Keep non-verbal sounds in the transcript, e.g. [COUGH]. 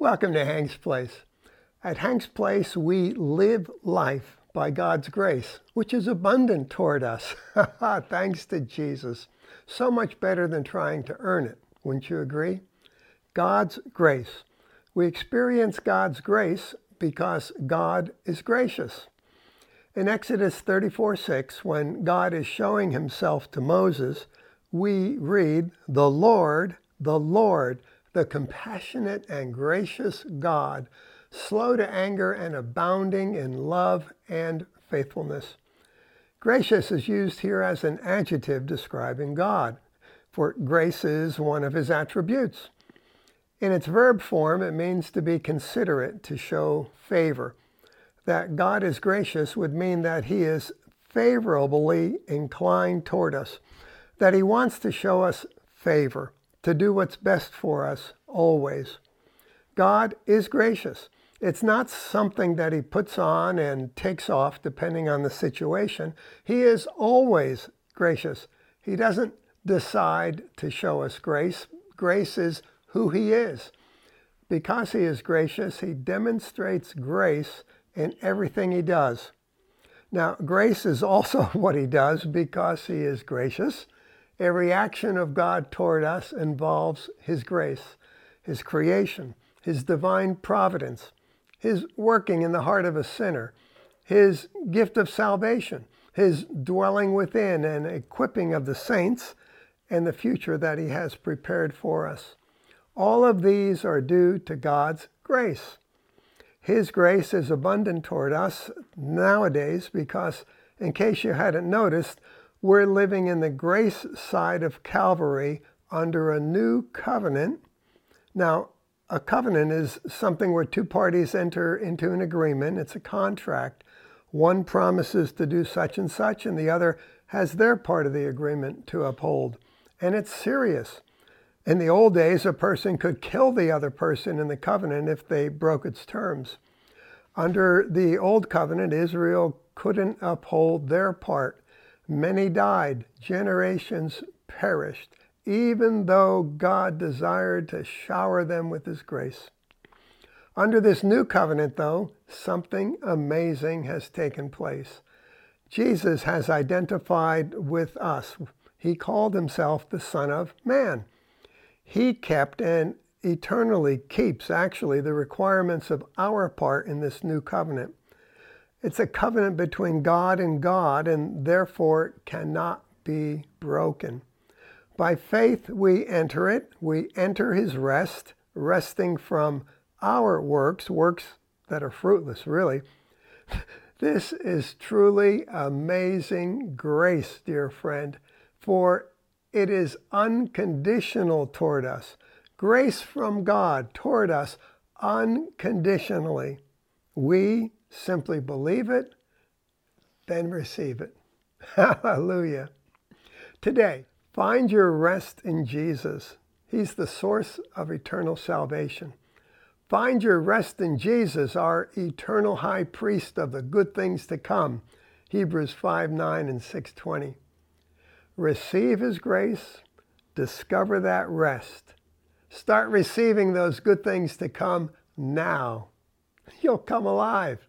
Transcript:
Welcome to Hank's Place. At Hank's Place, we live life by God's grace, which is abundant toward us. [LAUGHS] Thanks to Jesus. So much better than trying to earn it. Wouldn't you agree? God's grace. We experience God's grace because God is gracious. In Exodus 34 6, when God is showing himself to Moses, we read, The Lord, the Lord, the compassionate and gracious God, slow to anger and abounding in love and faithfulness. Gracious is used here as an adjective describing God, for grace is one of his attributes. In its verb form, it means to be considerate, to show favor. That God is gracious would mean that he is favorably inclined toward us, that he wants to show us favor, to do what's best for us always. God is gracious. It's not something that he puts on and takes off depending on the situation. He is always gracious. He doesn't decide to show us grace. Grace is who he is. Because he is gracious, he demonstrates grace in everything he does. Now, grace is also [LAUGHS] what he does because he is gracious. Every action of God toward us involves his grace, his creation, his divine providence, his working in the heart of a sinner, his gift of salvation, his dwelling within and equipping of the saints, and the future that he has prepared for us. All of these are due to God's grace. His grace is abundant toward us nowadays because, in case you hadn't noticed, we're living in the grace side of Calvary under a new covenant. Now, a covenant is something where two parties enter into an agreement, it's a contract. One promises to do such and such, and the other has their part of the agreement to uphold. And it's serious. In the old days, a person could kill the other person in the covenant if they broke its terms. Under the old covenant, Israel couldn't uphold their part. Many died, generations perished, even though God desired to shower them with his grace. Under this new covenant, though, something amazing has taken place. Jesus has identified with us. He called himself the Son of Man. He kept and eternally keeps, actually, the requirements of our part in this new covenant. It's a covenant between God and God, and therefore cannot be broken. By faith, we enter it. We enter his rest, resting from our works, works that are fruitless, really. [LAUGHS] This is truly amazing grace, dear friend, for it is unconditional toward us. Grace from God toward us unconditionally. We simply believe it, then receive it. [LAUGHS] Hallelujah. Today, find your rest in Jesus. He's the source of eternal salvation. Find your rest in Jesus, our eternal high priest of the good things to come. Hebrews 5 9 and 620 receive His grace, discover that rest. Start receiving those good things to come now. [LAUGHS] You'll come alive.